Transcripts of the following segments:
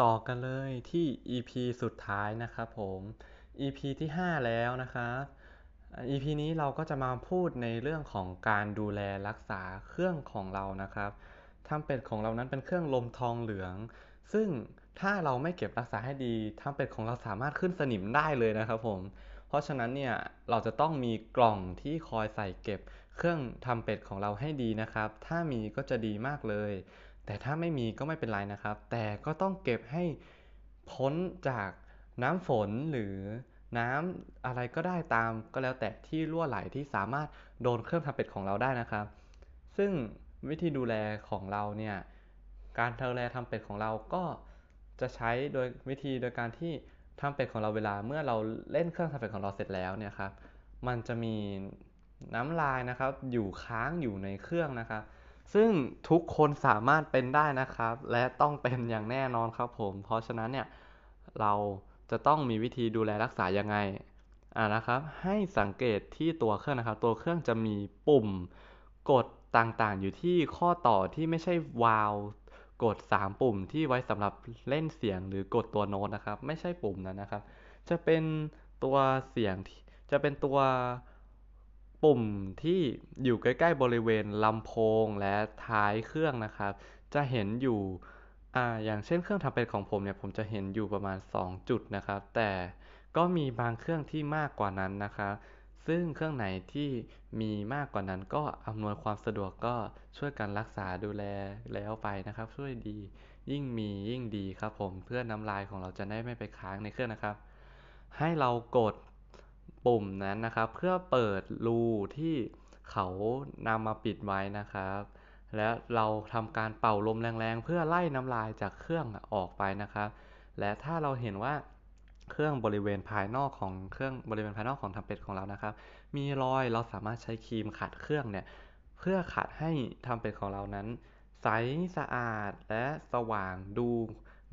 ต่อกันเลยที่ EP สุดท้ายนะครับผม EP ที่ 5 แล้วนะครับ EP นี้เราก็จะมาพูดในเรื่องของการดูแลรักษาเครื่องของเรานะครับทำเป็ดของเรานั้นเป็นเครื่องลมทองเหลือง ซึ่งถ้าเราไม่เก็บรักษาให้ดีทำเป็ดของเราสามารถขึ้นสนิมได้เลยนะครับผม เพราะฉะนั้นเนี่ยเราจะต้องมีกล่องที่คอยใส่เก็บ เครื่องทำเป็ดของเราให้ดีนะครับ ถ้ามีก็จะดีมากเลย แต่ถ้าไม่มีก็ไม่เป็นไรนะครับ แต่ก็ต้องเก็บให้พ้นจากน้ำฝนหรือน้ำอะไรก็ได้ตามก็แล้วแต่ที่รั่วไหลที่สามารถโดนเครื่องทำเป็ดของเราได้นะครับ ซึ่งวิธีดูแลของเราเนี่ยการดูแลทำเป็ดของเราก็จะใช้โดยวิธีโดยการที่ทำเป็ดของเราเวลาเมื่อเราเล่นเครื่องทำเป็ดของเราเสร็จแล้วเนี่ยครับมันจะมีน้ำลายนะครับอยู่ค้างอยู่ในเครื่องนะครับ ซึ่งทุกคนสามารถเป็นได้นะครับ และต้องเป็นอย่างแน่นอนครับผม เพราะฉะนั้นเนี่ยเราจะต้องมีวิธีดูแลรักษายังไงอ่านะครับ ให้สังเกตที่ตัวเครื่องนะครับ ตัวเครื่องจะมีปุ่มกดต่างๆ อยู่ที่ข้อต่อที่ไม่ใช่วาล์วกด 3 ปุ่มที่ไว้สำหรับเล่นเสียงหรือกดตัวโน้ตนะครับ ไม่ใช่ปุ่มนั้นนะครับ จะเป็นตัวเสียงจะเป็นตัว ปุ่มที่อยู่ใกล้ๆบริเวณลำโพงและท้ายเครื่องนะครับ จะเห็นอยู่อ่าอย่างเช่นเครื่องทำเป็ดของผมเนี่ยผมจะเห็นอยู่ประมาณ 2 จุดนะครับ แต่ก็มีบางเครื่องที่มากกว่านั้นนะครับซึ่งเครื่องไหนที่มีมากกว่านั้นก็อำนวยความสะดวกก็ช่วยกันรักษาดูแลแล้วไปนะครับ ช่วยดียิ่งมียิ่งดีครับผมเพื่อน้ำลายของเราจะได้ไม่ไปค้างในเครื่องนะครับ ให้เรากด ปุ่มนั้นนะครับ เพื่อเปิดรูที่เขานำมาปิดไว้นะครับ และเราทำการเป่าลมแรงๆ เพื่อไล่น้ำลายจากเครื่องออกไปนะครับ และถ้าเราเห็นว่าเครื่องบริเวณภายนอกของเครื่องบริเวณภายนอกของทำเป็ดของเรานะครับ มีรอยเราสามารถใช้ครีมขัดเครื่องเนี่ยเพื่อขัดให้ทำเป็ดของเรานั้น ใสสะอาดและสว่างดู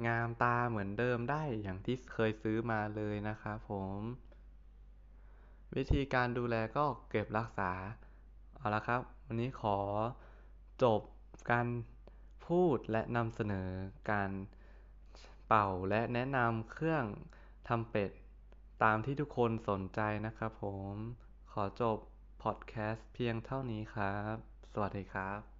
งามตาเหมือนเดิมได้อย่างที่เคยซื้อมาเลยนะครับผม วิธีการดูแลก็เก็บรักษา เอาละครับ วันนี้ขอจบการพูดและนำเสนอการเป่าและแนะนำเครื่องทำเป็ด ตามที่ทุกคนสนใจนะครับผม ขอจบพอดแคสต์เพียงเท่านี้ครับ สวัสดีครับ